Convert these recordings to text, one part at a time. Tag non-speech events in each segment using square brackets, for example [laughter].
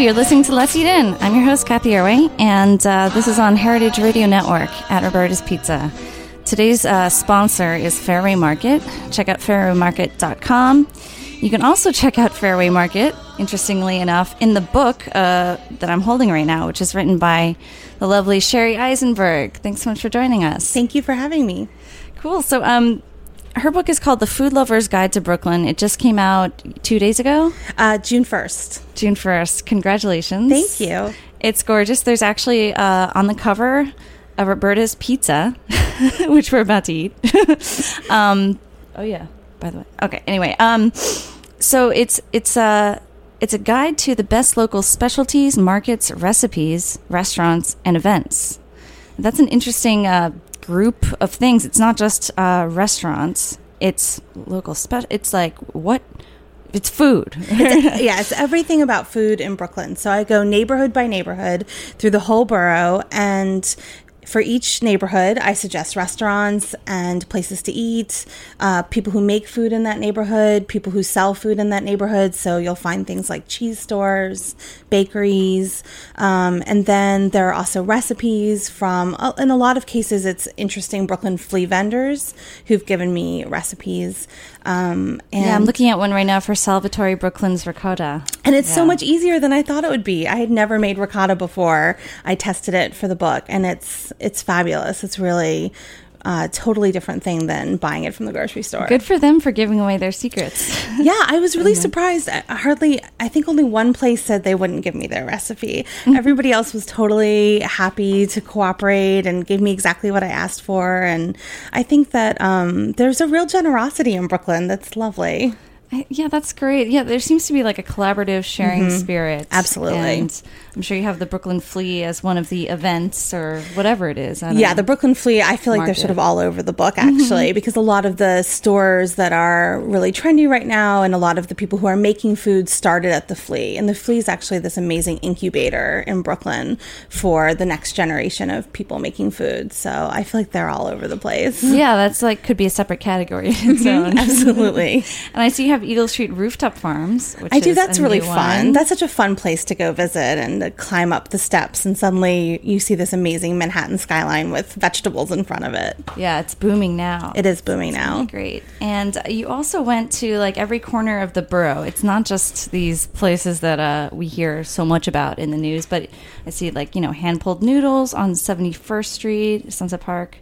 You're listening to Let's Eat In. I'm your host, Cathy Erway, and uh, this is on Heritage Radio Network at Roberta's Pizza. Today's uh, sponsor is Fairway Market. Check out fairwaymarket.com. You can also check out Fairway Market, interestingly enough, in the book uh, that I'm holding right now, which is written by the lovely Sherri Eisenberg. Thanks so much for joining us. Thank you for having me. Cool. So, um, her book is called The Food Lover's Guide to Brooklyn. It just came out two days ago. Uh, June 1st. June 1st. Congratulations. Thank you. It's gorgeous. There's actually uh, on the cover a Roberta's pizza, [laughs] which we're about to eat. [laughs] um, oh yeah. By the way. Okay. Anyway, um, so it's it's a it's a guide to the best local specialties, markets, recipes, restaurants, and events. That's an interesting uh, group of things. It's not just uh, restaurants. It's local spe- It's like what? It's food. [laughs] yeah, it's everything about food in Brooklyn. So I go neighborhood by neighborhood through the whole borough and for each neighborhood, I suggest restaurants and places to eat, uh, people who make food in that neighborhood, people who sell food in that neighborhood. So you'll find things like cheese stores, bakeries, um, and then there are also recipes from, uh, in a lot of cases, it's interesting Brooklyn flea vendors who've given me recipes. Um, and yeah, I'm looking at one right now for Salvatore Brooklyn's ricotta. and it's so much easier than I thought it would be. I had never made ricotta before. I tested it for the book, and it's it's fabulous. It's really a totally different thing than buying it from the grocery store. Good for them for giving away their secrets. [laughs] Yeah, I was really surprised. I I hardly, I think only one place said they wouldn't give me their recipe. Mm-hmm. Everybody else was totally happy to cooperate and gave me exactly what I asked for. And I think that um, there's a real generosity in Brooklyn that's lovely. I- yeah, that's great. Yeah, there seems to be like a collaborative sharing spirit. Mm-hmm. Absolutely. And I'm sure you have the Brooklyn Flea as one of the events or whatever it is. Yeah, know. the Brooklyn Flea, I feel like Market. they're sort of all over the book actually, because a lot of the stores that are really trendy right now and a lot of the people who are making food started at the Flea. And the Flea is actually this amazing incubator in Brooklyn for the next generation of people making food. So I feel like they're all over the place. Yeah, that's like could be a separate category its. [laughs] Absolutely. [laughs] and I see you have Eagle Street Rooftop Farms. Which I do. is That's really fun. one. That's such a fun place to go visit and to climb up the steps, and suddenly you see this amazing Manhattan skyline with vegetables in front of it. yeah, it's booming now. It is booming now. Great. And you also went to like every corner of the borough. It's not just these places that uh, we hear so much about in the news, but I see like, you know, hand pulled noodles on 71st Street, Sunset Park,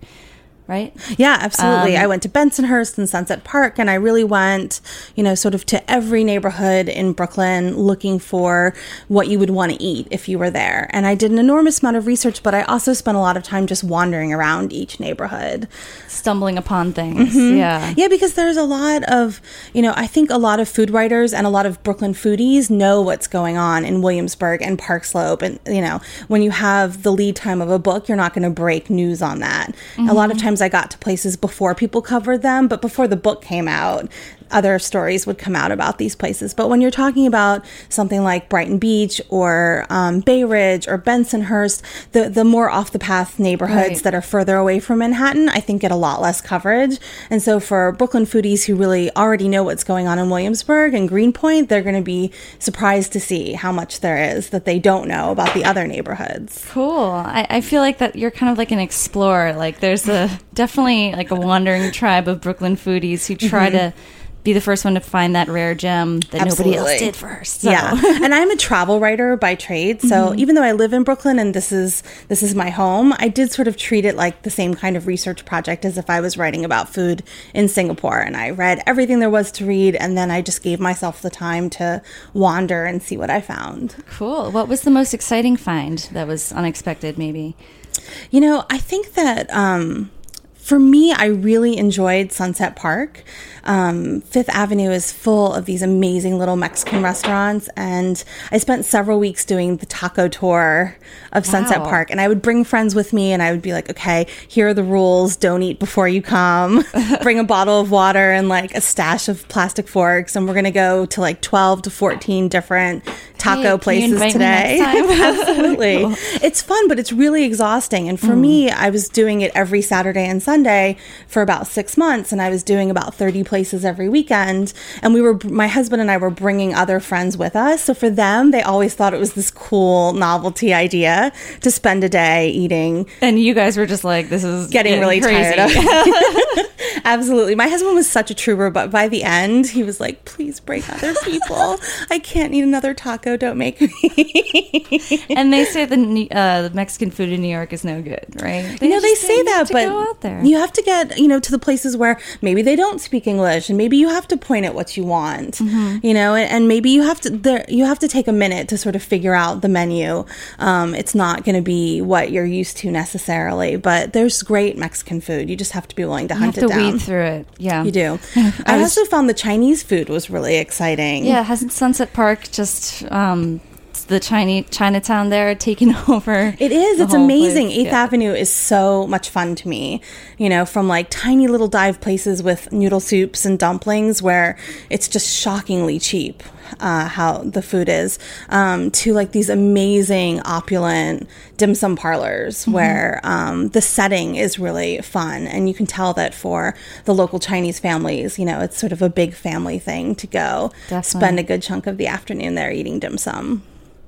right? Yeah, absolutely. Um, I went to Bensonhurst and Sunset Park, and I really went, you know, sort of to every neighborhood in Brooklyn looking for what you would want to eat if you were there. And I did an enormous amount of research, but I also spent a lot of time just wandering around each neighborhood. Stumbling upon things. Mm-hmm. Yeah. Yeah, because there's a lot of, you know, I think a lot of food writers and a lot of Brooklyn foodies know what's going on in Williamsburg and Park Slope. And, you know, when you have the lead time of a book, you're not going to break news on that. A lot of times I got to places before people covered them, but before the book came out, other stories would come out about these places. But when you're talking about something like Brighton Beach or um, Bay Ridge or Bensonhurst, the the more off the path neighborhoods Right. that are further away from Manhattan, I think get a lot less coverage. And so for Brooklyn foodies who really already know what's going on in Williamsburg and Greenpoint, they're going to be surprised to see how much there is that they don't know about the other neighborhoods. Cool. I, I feel like that you're kind of like an explorer. Like there's a definitely like a wandering tribe of Brooklyn foodies who try to be the first one to find that rare gem that nobody else did first. So. Yeah, [laughs] and I'm a travel writer by trade, so even though I live in Brooklyn and this is this is my home, I did sort of treat it like the same kind of research project as if I was writing about food in Singapore. And I read everything there was to read, and then I just gave myself the time to wander and see what I found. Cool. What was the most exciting find that was unexpected? Maybe. You know, I think that um, for me, I really enjoyed Sunset Park. Um, Fifth Avenue is full of these amazing little Mexican restaurants, and I spent several weeks doing the taco tour of Sunset Park. And I would bring friends with me, and I would be like, "Okay, here are the rules: don't eat before you come. [laughs] bring a bottle of water and like a stash of plastic forks, and we're gonna go to like twelve to fourteen different taco Hey, places today." [laughs] [laughs] Absolutely. It's fun, but it's really exhausting. And for me, I was doing it every Saturday and Sunday for about six months, and I was doing about 30 places every weekend. And we were, my husband and I were bringing other friends with us. So for them, they always thought it was this cool novelty idea to spend a day eating And you guys were just like, this is getting really crazy. tired of it. [laughs] [laughs] Absolutely. My husband was such a trooper, but by the end, he was like, please bring other people. I can't eat another taco. Don't make me. [laughs] and they say the uh, the Mexican food in New York is no good, right? you know, they say that, but go out there. You have to get, you know, to the places where maybe they don't speak English and maybe you have to point at what you want, Mm-hmm. you know, and, and maybe you have to, there, you have to take a minute to sort of figure out the menu. Um, it's not going to be what you're used to necessarily, but there's great Mexican food. You just have to be willing to you hunt have it to down. weed through it. Yeah, You do. [laughs] I, also found the Chinese food was really exciting. Yeah, hasn't Sunset Park just um, the Chinese Chinatown there taken [laughs] over? It is. It's amazing. Eighth Yeah. Avenue is so much fun to me. You know, from like tiny little dive places with noodle soups and dumplings where it's just shockingly cheap. Uh, how the food is, um, to like these amazing, opulent dim sum parlors Mm-hmm. where um, the setting is really fun, and you can tell that for the local Chinese families, you know, it's sort of a big family thing to go Definitely. spend a good chunk of the afternoon there eating dim sum.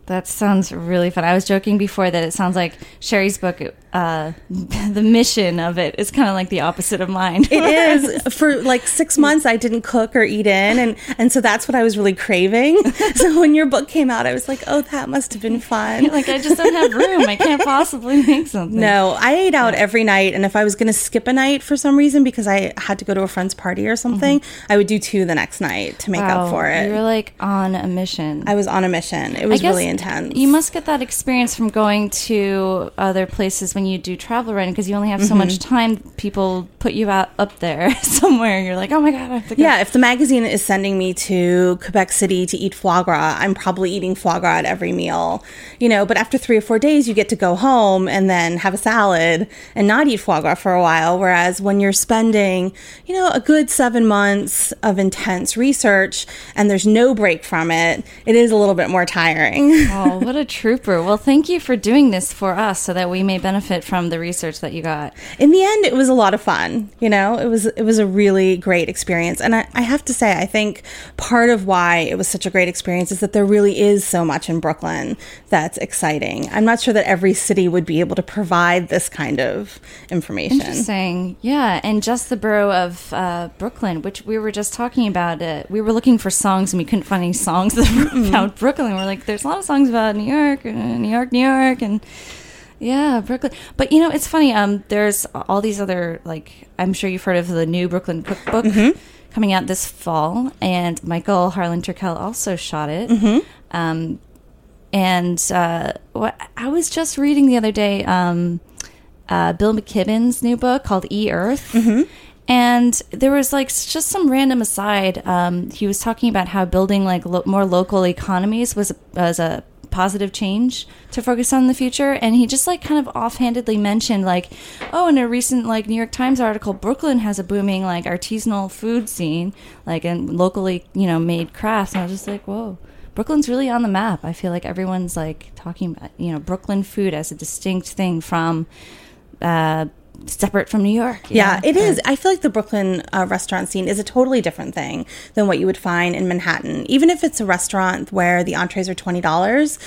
That sounds really fun. I was joking before that it sounds like Sherri's book. Uh, [laughs] the mission of it is kind of like the opposite of mine. It is [laughs] for like six months. I didn't cook or eat in, and and so that's what I was really craving. [laughs] So when your book came out, I was like, oh, that must have been fun. like I just don't have room. I can't possibly make something. No, I ate out every night, and if I was going to skip a night for some reason because I had to go to a friend's party or something, I would do two the next night to make Mm-hmm. Wow, up for it. You were like on a mission. I was on a mission. It was really intense. You must get that experience from going to other places when you do travel writing because you only have so much Mm-hmm. time. People put you out up there [laughs] somewhere. and You're like, oh my god, I have to go. Yeah, if the magazine is sending me to Quebec City to eat foie gras, I'm probably eating foie gras at every meal. You know, but after three or four days, you get to go home and then have a salad and not eat foie gras for a while. Whereas when you're spending, you know, a good seven months of intense research and there's no break from it, it is a little bit more tiring. [laughs] Oh, what a trooper! Well, thank you for doing this for us so that we may benefit from the research that you got. in the end it was a lot of fun you know it was it was a really great experience and I, I have to say i think part of why it was such a great experience is that there really is so much in brooklyn that's exciting i'm not sure that every city would be able to provide this kind of information Interesting. Yeah, and just the borough of uh, Brooklyn, which we were just talking about. It. We were looking for songs and we couldn't find any songs that [laughs] were about Brooklyn. We're like, there's a lot of songs about New York, uh, New York, New York, and yeah, Brooklyn. But you know, it's funny. Um, there's all these other like I'm sure you've heard of the new Brooklyn Cookbook. Coming out this fall, and Michael Harlan Turkel also shot it. Um, and uh, what I was just reading the other day, um, uh, Bill McKibben's new book called E Earth. And there was like just some random aside. Um, he was talking about how building like lo- more local economies was was a positive change to focus on the future. And he just like kind of offhandedly mentioned like, oh, in a recent like New York Times article, Brooklyn has a booming like artisanal food scene, like and locally you know made crafts. And I was just like, whoa. Brooklyn's really on the map. I feel like everyone's like talking about, you know, Brooklyn food as a distinct thing from uh, separate from New York. Yeah, know? it is. I feel like the Brooklyn uh, restaurant scene is a totally different thing than what you would find in Manhattan. Even if it's a restaurant where the entrees are twenty dollars,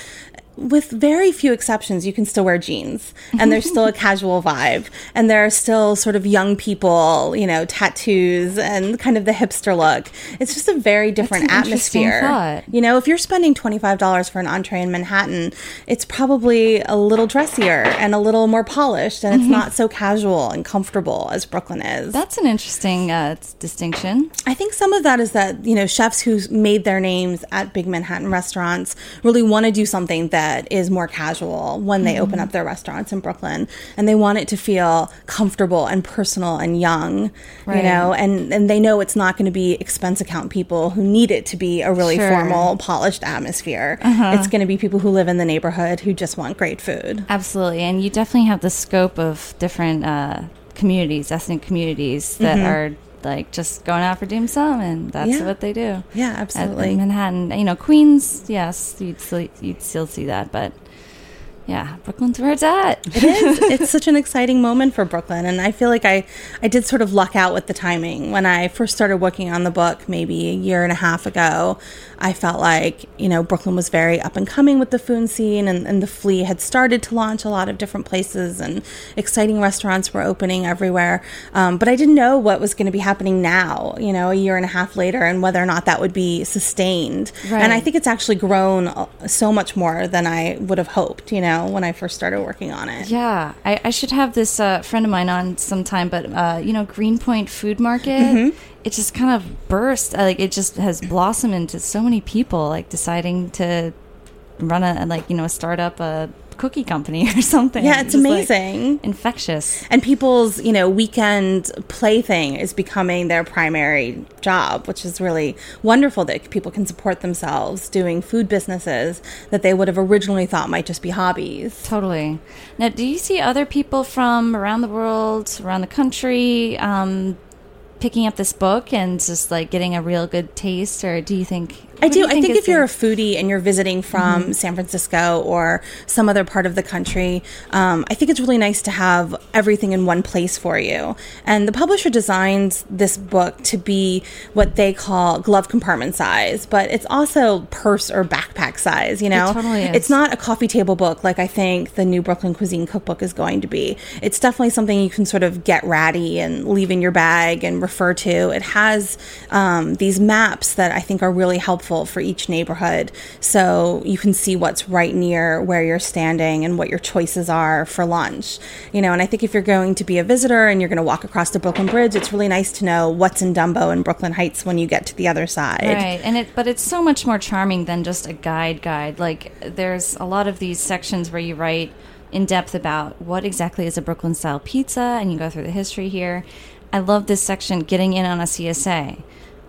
with very few exceptions, you can still wear jeans, and there's still a [laughs] casual vibe, and there are still sort of young people, you know, tattoos and kind of the hipster look. It's just a very different atmosphere. You know, if you're spending $25 for an entree in Manhattan, it's probably a little dressier and a little more polished, and it's not so casual and comfortable as Brooklyn is. That's an interesting uh, distinction. I think some of that is that, you know, chefs who made their names at big Manhattan restaurants really want to do something that is more casual when they open up mm-hmm. their restaurants in Brooklyn. And they want it to feel comfortable and personal and young, you know, and, and they know it's not going to be expense account people who need it to be a really Sure. formal, polished atmosphere. Uh-huh. It's going to be people who live in the neighborhood who just want great food. Absolutely. And you definitely have the scope of different uh, communities, ethnic communities that mm-hmm. are like just going out for dim sum and that's Yeah. what they do. Yeah, At- absolutely. In Manhattan, you know, Queens, yes, you'd still, you'd still see that, but yeah, Brooklyn's where it's at. It is. [laughs] it's such an exciting moment for Brooklyn, and I feel like I, I did sort of luck out with the timing. When I first started working on the book, maybe a year and a half ago, I felt like you know Brooklyn was very up and coming with the food scene, and, and the Flea had started to launch a lot of different places, and exciting restaurants were opening everywhere. Um, but I didn't know what was going to be happening now, you know, a year and a half later, and whether or not that would be sustained. And I think it's actually grown uh, so much more than I would have hoped, you know, when I first started working on it. Yeah, I, I should have this uh, friend of mine on sometime, but uh, you know, Greenpoint Food Market, Mm-hmm. It just kind of burst. uh, Like it just has blossomed into so many people like deciding to run a like you know start up a cookie company [laughs] or something. Yeah, it's Just, like, amazing. infectious. and people's, you know, weekend plaything is becoming their primary job, which is really wonderful that people can support themselves doing food businesses that they would have originally thought might just be hobbies. Totally. Now, do you see other people from around the world, around the country, um, picking up this book and just like getting a real good taste, or do you think? I what do. I think if you're a foodie and you're visiting from Mm-hmm. San Francisco or some other part of the country, um, I think it's really nice to have everything in one place for you. And the publisher designed this book to be what they call glove compartment size, but it's also purse or backpack size. You know, totally is. it's not a coffee table book like I think the new Brooklyn Cuisine Cookbook is going to be. It's definitely something you can sort of get ratty and leave in your bag and refer to. It has um, these maps that I think are really helpful for each neighborhood, so you can see what's right near where you're standing and what your choices are for lunch. You know, and I think if you're going to be a visitor and you're going to walk across the Brooklyn Bridge, it's really nice to know what's in Dumbo and Brooklyn Heights when you get to the other side. Right, and it but it's so much more charming than just a guide guide. Like there's a lot of these sections where you write in depth about what exactly is a Brooklyn style pizza, and you go through the history here. I love this section, getting in on a CSA,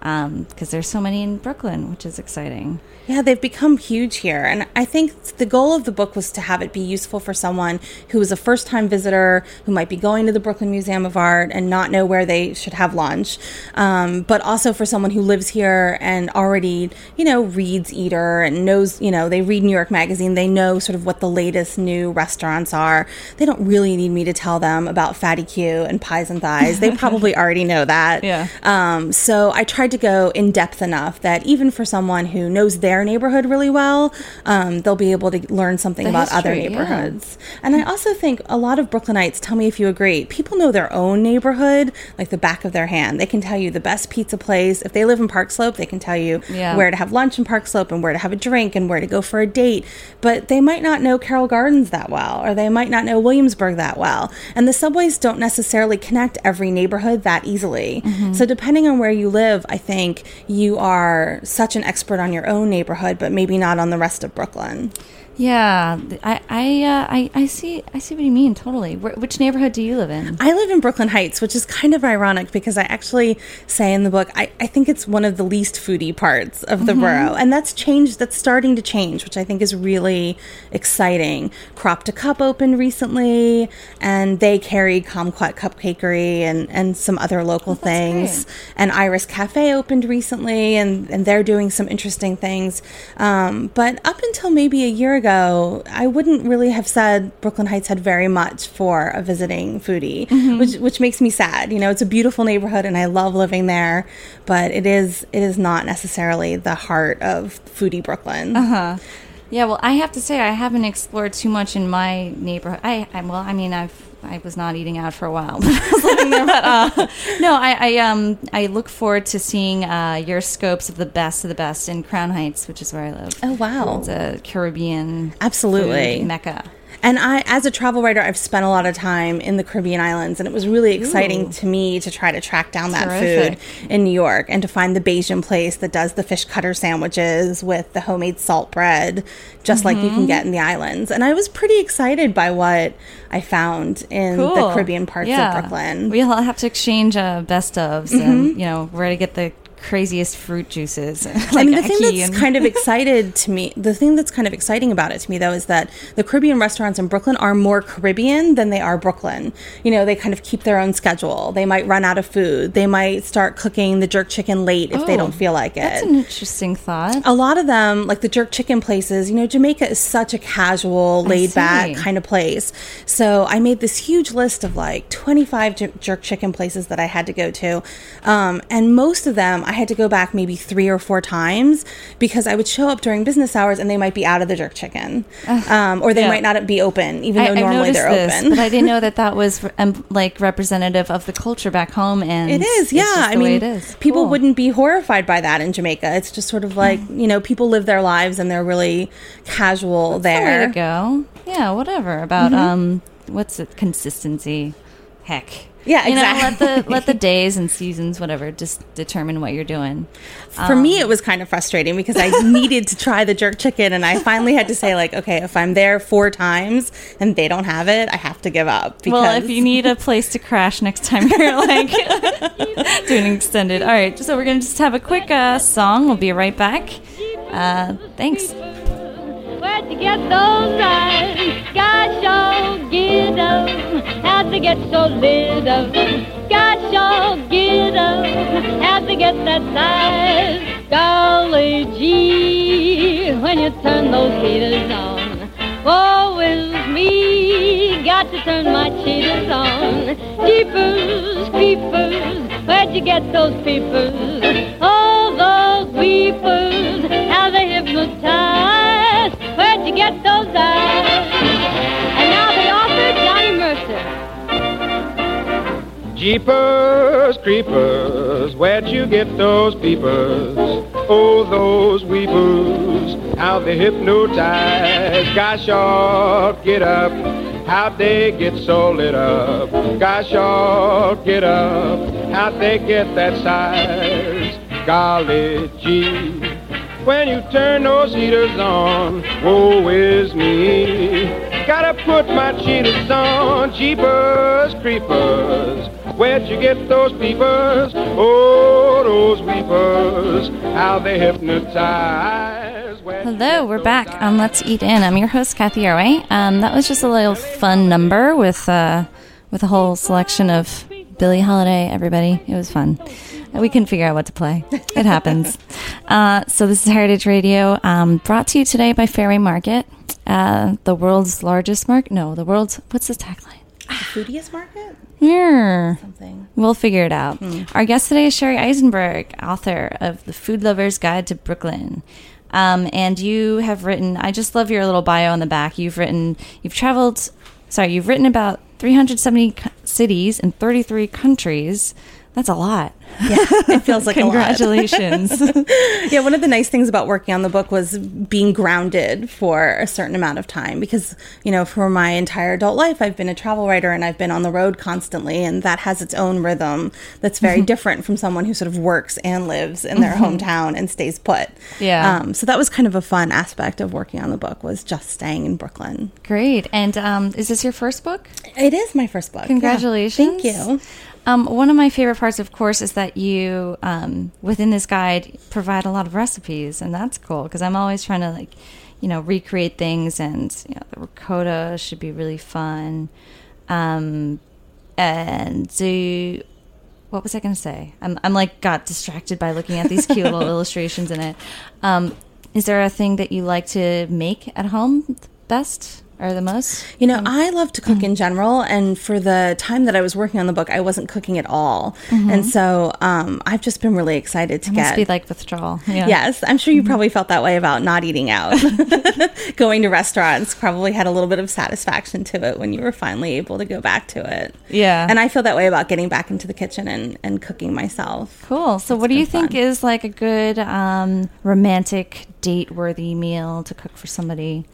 Um, because there's so many in Brooklyn, which is exciting. Yeah, they've become huge here. And I think the goal of the book was to have it be useful for someone who is a first time visitor, who might be going to the Brooklyn Museum of Art and not know where they should have lunch, um, but also for someone who lives here and already, you know, reads Eater and knows, you know, they read New York Magazine. They know sort of what the latest new restaurants are. They don't really need me to tell them about Fatty 'Cue and Pies and Thighs. They probably [laughs] already know that. Yeah. Um, so I tried to go in depth enough that even for someone who knows their neighborhood really well, um, they'll be able to learn something The about other history, yeah. neighborhoods. And I also think a lot of Brooklynites, tell me if you agree, people know their own neighborhood like the back of their hand. They can tell you the best pizza place. If they live in Park Slope, they can tell you Yeah. where to have lunch in Park Slope and where to have a drink and where to go for a date. But they might not know Carroll Gardens that well, or they might not know Williamsburg that well. And the subways don't necessarily connect every neighborhood that easily. Mm-hmm. So depending on where you live, I think you are such an expert on your own neighborhood, but maybe not on the rest of Brooklyn. Yeah, I I, uh, I I see I see what you mean totally. Where, which neighborhood do you live in? I live in Brooklyn Heights, which is kind of ironic because I actually say in the book, I, I think it's one of the least foodie parts of the borough. And that's changed, that's starting to change, which I think is really exciting. Crop to Cup opened recently, and they carry Kumquat Cupcakery and, and some other local things. And Iris Cafe opened recently, and, and they're doing some interesting things. Um, but up until maybe a year ago, I wouldn't really have said Brooklyn Heights had very much for a visiting foodie, which which makes me sad. You know, it's a beautiful neighborhood, and I love living there, but it is it is not necessarily the heart of foodie Brooklyn. Uh-huh. Yeah, well, I have to say I haven't explored too much in my neighborhood. I, I well, I mean, I've I was not eating out for a while, [laughs] but I was living there. But uh, no, I, I um I look forward to seeing uh, your scopes of the best of the best in Crown Heights, which is where I live. Oh wow! It's a Caribbean Absolutely. mecca. And I, as a travel writer, I've spent a lot of time in the Caribbean islands, and it was really exciting Ooh. to me to try to track down that Terrific. food in New York and to find the Bajan place that does the fish cutter sandwiches with the homemade salt bread, just like you Mm-hmm. can get in the islands. And I was pretty excited by what I found in the Caribbean parts Yeah. of Brooklyn. We'll all have to exchange uh, best ofs and you know where to get the craziest fruit juices. like [laughs] I mean, the thing that's and- kind of [laughs] excited to me, the thing that's kind of exciting about it to me, though, is that the Caribbean restaurants in Brooklyn are more Caribbean than they are Brooklyn. You know, they kind of keep their own schedule. They might run out of food. They might start cooking the jerk chicken late if they Oh, don't feel like it. That's an interesting thought. a lot of them, like the jerk chicken places, you know, Jamaica is such a casual, laid back kind of place. So I made this huge list of like 25 j- jerk chicken places that I had to go to. Um, and most of them, I had to go back maybe three or four times because I would show up during business hours and they might be out of the jerk chicken. Um, or they yeah. might not be open, even I, though normally they're this, open. but I didn't know that [laughs] that was um, like representative of the culture back home. And It is, yeah. I mean, it is. people Cool. wouldn't be horrified by that in Jamaica. It's just sort of like you know, people live their lives and they're really casual That's the there. to go. Yeah, whatever about Mm-hmm. um, what's it? Consistency. Heck. Yeah, You know, let the let the days and seasons, whatever, just determine what you're doing. For me, it was kind of frustrating because I needed to try the jerk chicken, and I finally had to say, like, okay, if I'm there four times and they don't have it, I have to give up. Because Well, if you need a place to crash next time you're [laughs] like [laughs] doing extended. All right, so we're gonna just have a quick uh, song. We'll be right back. Uh, thanks. Where'd you get those eyes? Gosh, oh, get 'em. How'd they get so little? Gosh, oh, get 'em. How'd they get that size? Golly gee, when you turn those heaters on. Woe is me, got to turn my cheaters on. Jeepers, creepers, where'd you get those peepers? Oh, those weepers, how they hypnotize. You get those eyes? And now they offer Johnny Mercer. Jeepers, creepers, where'd you get those peepers? Oh, those weepers, how they hypnotize. Gosh, oh, get up, how'd they get so lit up? Gosh, oh, get up, how'd they get that size? Golly gee, when you turn those heaters on, woe is me. Gotta put my cheaters on, jeepers, creepers. Where'd you get those peepers? Oh, those weepers, how they hypnotize. Where'd Hello, we're back on Let's Eat In. I'm your host, Cathy Erway. Um, that was just a little fun number with uh, with a whole selection of Billie Holiday. Everybody, it was fun. We couldn't figure out what to play. It happens. [laughs] uh, so this is Heritage Radio, um, brought to you today by Fairway Market, uh, the world's largest market. No, the world's what's the tagline? The foodiest market, Yeah. something. We'll figure it out. Our guest today is Sherri Eisenberg, author of The Food Lover's Guide to Brooklyn. Um, and you have written, I just love your little bio on the back. You've written, you've traveled, sorry, you've written about 370 cities in 33 countries, That's a lot. Yeah, it feels like a lot. Congratulations. [laughs] yeah, one of the nice things about working on the book was being grounded for a certain amount of time because, you know, for my entire adult life, I've been a travel writer and I've been on the road constantly, and that has its own rhythm that's very Mm-hmm. different from someone who sort of works and lives in their hometown and stays put. Yeah. Um, so that was kind of a fun aspect of working on the book was just staying in Brooklyn. Great. And um, is this your first book? It is my first book. Yeah. Congratulations. Thank you. Um, one of my favorite parts, of course, is that you, um, within this guide, provide a lot of recipes, and that's cool because I'm always trying to like, you know, recreate things, and you know, the ricotta should be really fun. Um, and do what was I going to say? I'm, I'm like got distracted by looking at these cute little [laughs] illustrations in it. Um, is there a thing that you like to make at home best or the most? You know, I love to cook in general, and for the time that I was working on the book, I wasn't cooking at all, and so um, I've just been really excited to It must get. be like withdrawal. Yeah. Yes, I'm sure you probably felt that way about not eating out. [laughs] [laughs] Going to restaurants probably had a little bit of satisfaction to it when you were finally able to go back to it. Yeah. And I feel that way about getting back into the kitchen and, and cooking myself. Cool. So, It's what do you think is like a good um, romantic date worthy meal to cook for somebody?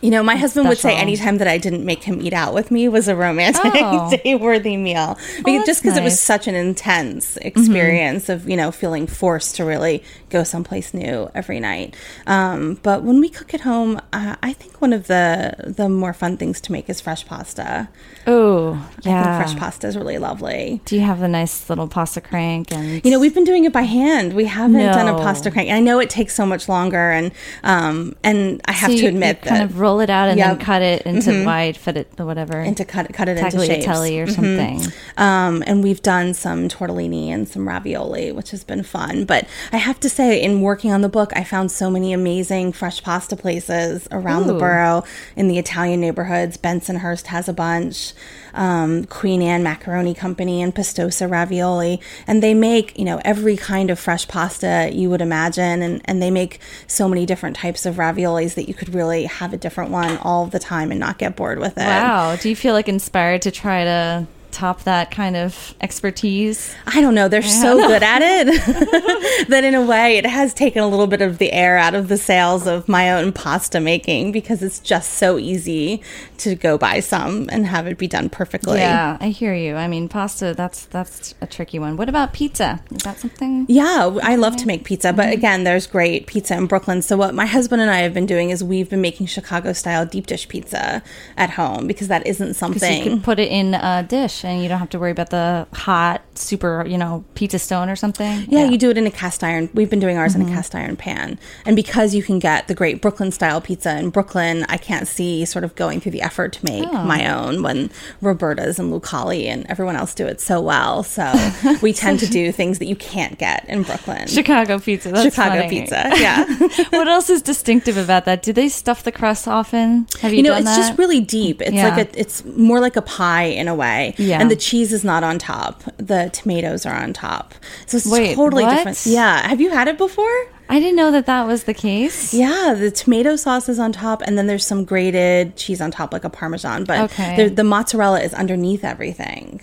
You know, my husband would say special. anytime that I didn't make him eat out with me was a romantic Oh. [laughs] day worthy meal. Because that's just because it was such an intense experience of, you know, feeling forced to really go someplace new every night. Um, but when we cook at home, uh, I think one of the the more fun things to make is fresh pasta. Oh, I yeah. think fresh pasta is really lovely. Do you have the nice little pasta crank and You know, we've been doing it by hand. We haven't done a pasta crank. I know it takes so much longer, and um, and I have So to you- admit that roll it out and then cut it into wide, fit it, whatever, and to cut it, cut it into shapes. or Mhm. something. Um, and we've done some tortellini and some ravioli, which has been fun. But I have to say, in working on the book, I found so many amazing fresh pasta places around the borough in the Italian neighborhoods. Bensonhurst has a bunch. Um, Queen Anne Macaroni Company and Pastosa Ravioli, and they make you know every kind of fresh pasta you would imagine, and and they make so many different types of raviolis that you could really have a different one all the time and not get bored with it. Wow. Do you feel like inspired to try to top that kind of expertise? I don't know. They're so good at it [laughs] [laughs] that in a way it has taken a little bit of the air out of the sails of my own pasta making because it's just so easy to go buy some and have it be done perfectly. Yeah, I hear you. I mean, pasta that's that's a tricky one. What about pizza? Is that something? Yeah, I love to make pizza, but mm-hmm. again, there's great pizza in Brooklyn. So what my husband and I have been doing is we've been making Chicago style deep dish pizza at home because that isn't something. you could put it in a dish and you don't have to worry about the hot, super, you know, pizza stone or something. Yeah, you do it in a cast iron. We've been doing ours in a mm-hmm. cast iron pan. And because you can get the great Brooklyn style pizza in Brooklyn, I can't see sort of going through the effort to make Oh. my own when Roberta's and Lucali and everyone else do it so well. So [laughs] we tend to do things that you can't get in Brooklyn. Chicago pizza. That's Chicago funny. pizza, [laughs] yeah. what else is distinctive about that? Do they stuff the crust often? Have you, you know, it's that? just really deep. It's Yeah. like a, it's more like a pie in a way. Yeah. And the cheese is not on top. The tomatoes are on top. So it's Wait, totally what? different. Yeah. Have you had it before? I didn't know that that was the case. Yeah, the tomato sauce is on top, and then there's some grated cheese on top, like a parmesan. But Okay. the, the mozzarella is underneath everything.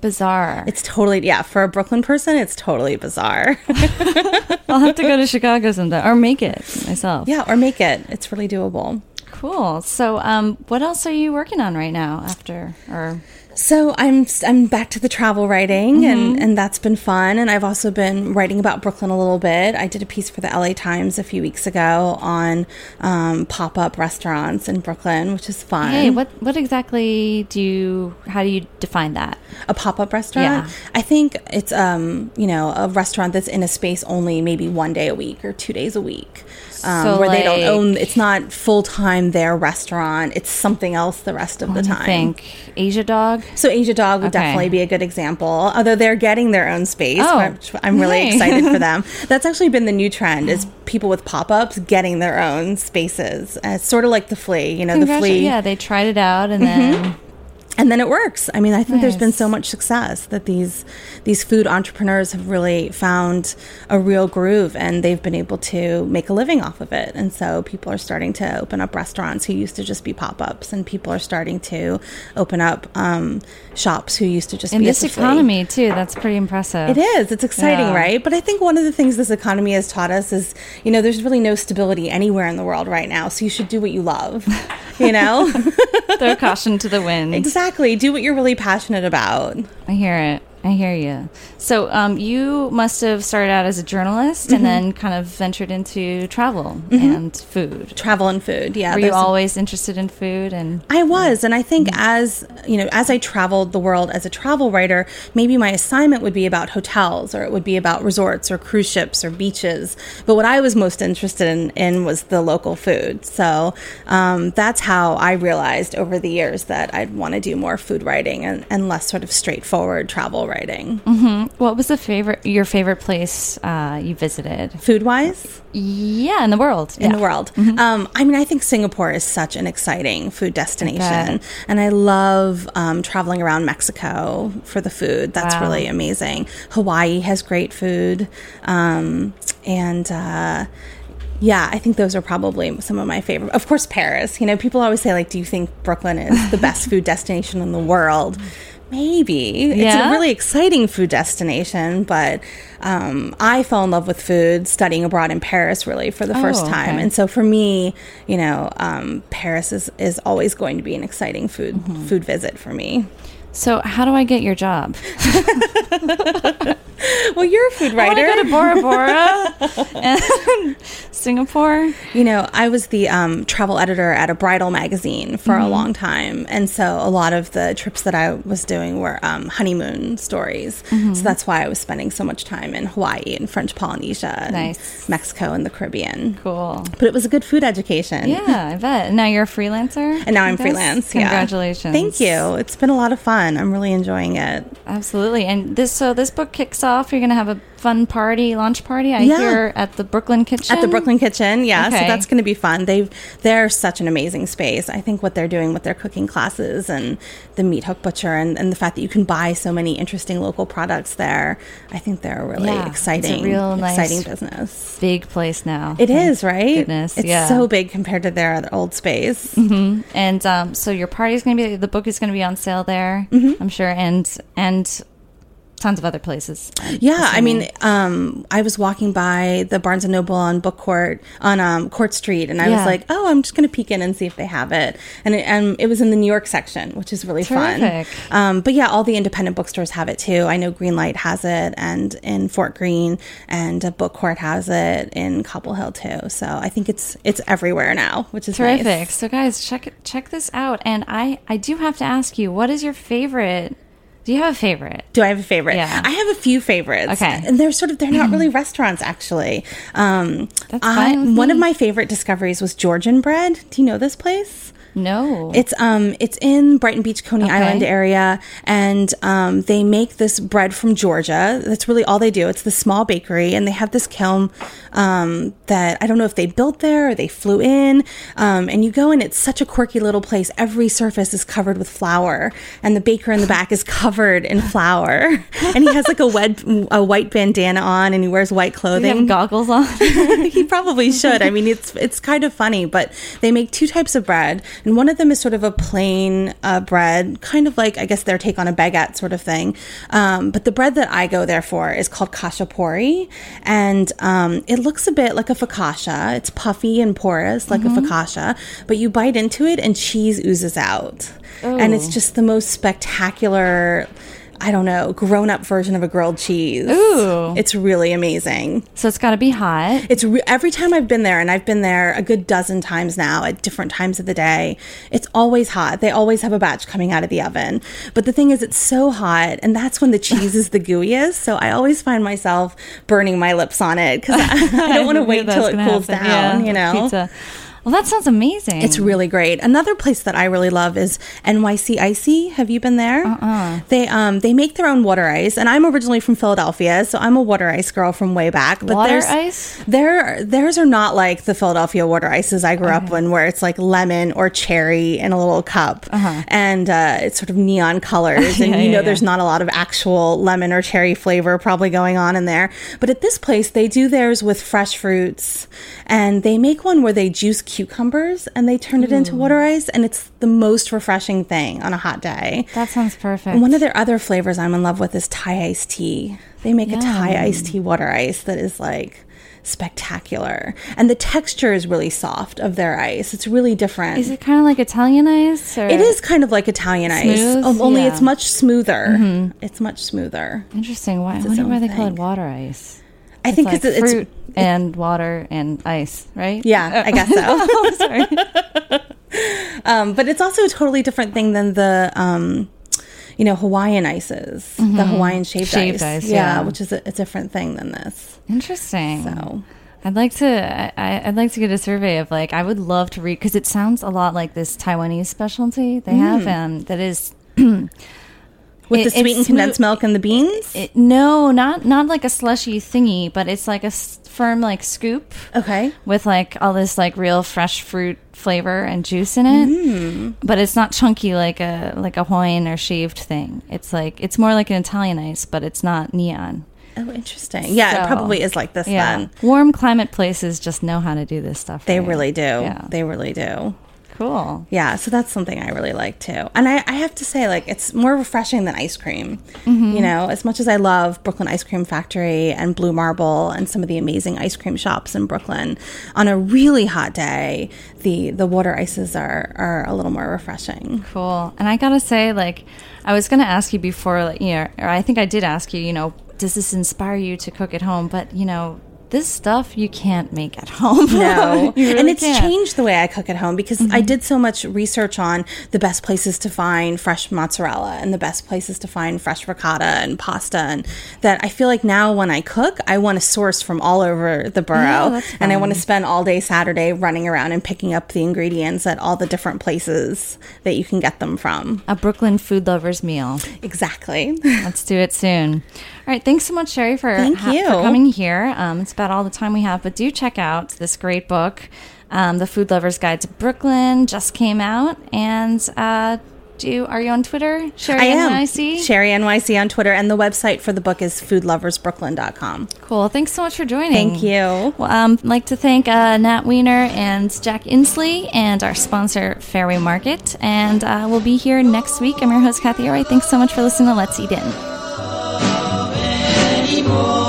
Bizarre. It's totally yeah. For a Brooklyn person, it's totally bizarre. [laughs] I'll have to go to Chicago sometime or make it myself. yeah, or make it. It's really doable. Cool. So, um, what else are you working on right now after or So I'm I'm back to the travel writing, Mm-hmm. and and that's been fun. And I've also been writing about Brooklyn a little bit. I did a piece for the LA Times a few weeks ago on um, pop up restaurants in Brooklyn, which is fun. Hey, what what exactly do you how do you define that? a pop-up restaurant Yeah. i think it's um you know a restaurant that's in a space only maybe one day a week or two days a week um, So, where they don't own it's not full-time their restaurant it's something else the rest of the time think Asia Dog. so asia dog would Okay. definitely be a good example although they're getting their own space Oh, which i'm really yay. excited for them [laughs] that's actually been the new trend is people with pop-ups getting their own spaces uh, sort of like the flea you know the flea Yeah, they tried it out and then and then it works. I mean, I think there's been so much success that these these food entrepreneurs have really found a real groove, and they've been able to make a living off of it. And so people are starting to open up restaurants who used to just be pop ups, and people are starting to open up um, shops who used to just In be this economy, too, that's pretty impressive. It is. It's exciting, Yeah. right? But I think one of the things this economy has taught us is, you know, there's really no stability anywhere in the world right now. So you should do what you love, you know? [laughs] Throw caution to the wind. [laughs] exactly. Do what you're really passionate about. I hear it. I hear you. So, um, you must have started out as a journalist Mm-hmm. and then kind of ventured into travel and food. Travel and food. Yeah. Were you always interested in food? And I was, and I think as you know, as I traveled the world as a travel writer, maybe my assignment would be about hotels, or it would be about resorts, or cruise ships, or beaches. But what I was most interested in, in was the local food. So um, that's how I realized over the years that I'd want to do more food writing and, and less sort of straightforward travel writing. What was the favorite your favorite place uh, you visited? Food wise. Yeah, in the world. in Yeah. the world. Um, I mean, I think Singapore is such an exciting food destination, bet. and I love um, traveling around Mexico for the food. That's Wow. really amazing. Hawaii has great food, um, and. Uh, yeah, I think those are probably some of my favorite. Of course, Paris. You know, people always say, like, do you think Brooklyn is the best [laughs] food destination in the world? Maybe. It's a really exciting food destination, but um, I fell in love with food studying abroad in Paris, really, for the first Oh, time. okay. And so for me, you know, um, Paris is, is always going to be an exciting food Mm-hmm. food visit for me. So, how do I get your job? [laughs] Well, you're a food writer. I want to writer. go to Bora Bora [laughs] and Singapore. You know, I was the um, travel editor at a bridal magazine for a long time. And so a lot of the trips that I was doing were um, honeymoon stories. So that's why I was spending so much time in Hawaii and French Polynesia and Nice. Mexico and the Caribbean. Cool. But it was a good food education. Yeah, I bet. Now you're a freelancer? And now I'm guess? freelance. Yeah. Congratulations. Thank you. It's been a lot of fun. I'm really enjoying it. Absolutely. And this so this book kicks off. You're going to have a fun party, launch party. I Yeah. hear at the Brooklyn Kitchen. At the Brooklyn Kitchen, yeah. So that's going to be fun. They've they're such an amazing space. I think what they're doing with their cooking classes and the Meat Hook Butcher and, and the fact that you can buy so many interesting local products there, I think they're really Yeah, exciting, real nice- exciting business. big place now. It is right. goodness, it's yeah. so big compared to their other old space. And um, so your party is going to be the book is going to be on sale there. Mm-hmm. I'm sure, and and tons of other places. I'm Yeah, I mean, um, I was walking by the Barnes and Noble on Book Court on um, Court Street, and I Yeah. was like, "Oh, I'm just going to peek in and see if they have it." And it, and it was in the New York section, which is really Terrific. fun. Um, but yeah, all the independent bookstores have it too. I know Greenlight has it, and in Fort Greene, and uh, Book Court has it in Cobble Hill too. So I think it's it's everywhere now, which is terrific. Nice. So guys, check it- check this out. And I I do have to ask you, what is your favorite? Do you have a favorite? Do I have a favorite? Yeah. I have a few favorites. Okay. And they're sort of they're not really [clears throat] restaurants actually. Um That's I, fine one of my favorite discoveries was Georgian bread. Do you know this place? No. It's um it's in Brighton Beach, Coney Okay. Island area, and um they make this bread from Georgia. That's really all they do. It's the small bakery, and they have this kiln um that I don't know if they built there or they flew in. Um, and you go in, it's such a quirky little place. Every surface is covered with flour, and the baker in the back is covered in flour, and he has like a wed- a white bandana on, and he wears white clothing goggles on? [laughs] he probably should. I mean, it's it's kind of funny, but they make two types of bread, and one of them is sort of a plain uh, bread, kind of like I guess their take on a baguette sort of thing. Um, but the bread that I go there for is called khachapuri, and um, it looks a bit like a focaccia. It's puffy and porous like a focaccia, but you bite into it and cheese oozes out, and it's just the most spectacular. I don't know, grown up version of a grilled cheese. Ooh. It's really amazing. so it's got to be hot. It's re- every time I've been there, and I've been there a good dozen times now at different times of the day. It's always hot. They always have a batch coming out of the oven. But the thing is, it's so hot, and that's when the cheese is the [laughs] gooeyest. So I always find myself burning my lips on it because [laughs] I, I don't want to wait till it cools happen. down. Yeah, you know. Pizza. Well, that sounds amazing. It's really great. Another place that I really love is NYC Icy. Have you been there? Uh-uh. They um they make their own water ice, and I'm originally from Philadelphia, so I'm a water ice girl from way back. But Water there's, ice? Their theirs are not like the Philadelphia water ices I grew up in, where it's like lemon or cherry in a little cup, and uh, it's sort of neon colors, [laughs] and Uh-huh. Yeah, you know yeah. there's not a lot of actual lemon or cherry flavor probably going on in there. But at this place, they do theirs with fresh fruits, and they make one where they juice cucumbers and they turn it into mm. water ice, and it's the most refreshing thing on a hot day. that sounds perfect. And one of their other flavors I'm in love with is Thai iced tea. They make a Thai iced tea water ice that is like spectacular, and the texture is really soft of their ice. It's really different. Is it kind of like Italian ice? Or? It is kind of like Italian ice, Smooth? o- only Yeah. it's much smoother. Mm-hmm. It's much smoother. interesting. Why? I wonder why they call it water ice. I think like because it's fruit and water and ice, right? yeah, I guess so. [laughs] Oh, sorry. [laughs] um, but it's also a totally different thing than the um, you know Hawaiian ices, the Hawaiian shaved, Mm-hmm. Shaved ice. ice, yeah. which is a, a different thing than this. Interesting. So I'd like to. I, I'd like to get a survey of like. I would love to read because it sounds a lot like this Taiwanese specialty they have, and that is. [clears throat] with It- the sweetened condensed milk and the beans. It, no, not not like a slushy thingy, but it's like a s- firm like scoop okay. with like all this like real fresh fruit flavor and juice in it. Mm. But it's not chunky like a like a Hawaiian or shaved thing. It's like it's more like an Italian ice, but it's not neon. Oh, interesting. Yeah, it probably is like this Yeah, then. warm climate places just know how to do this stuff. They right. really do. Yeah. They really do. Cool. Yeah, so that's something I really like too. And I, I have to say, like, it's more refreshing than ice cream. Mm-hmm. You know, as much as I love Brooklyn Ice Cream Factory and Blue Marble and some of the amazing ice cream shops in Brooklyn, on a really hot day, the the water ices are are a little more refreshing. Cool. And I gotta say, like, I was gonna ask you before, like, you know, or I think I did ask you, you know, does this inspire you to cook at home? But you know, this stuff you can't make at [laughs] home. No, [laughs] really and it's can't. Mm-hmm. changed the way I cook at home because I did so much research on the best places to find fresh mozzarella and the best places to find fresh ricotta and pasta, and that I feel like now when I cook, I want to source from all over the borough, and I want to spend all day Saturday running around and picking up the ingredients at all the different places that you can get them from. A Brooklyn food lover's meal. Exactly. Let's do it soon. All right. Thanks so much, Sherri, for, Thank ha- you. for coming here. Um, it's about all the time we have, but do check out this great book, um, The Food Lover's Guide to Brooklyn, just came out. And uh, do are you on Twitter? Sherri I am. NYC? Sherri NYC on Twitter, and the website for the book is foodloversbrooklyn.com. Cool. Thanks so much for joining. Thank you. Well, um, I'd like to thank uh, Nat Weiner and Jack Inslee and our sponsor, Fairway Market. And uh, we'll be here next week. I'm your host, Cathy Erway. Thanks so much for listening to Let's Eat In. anymore.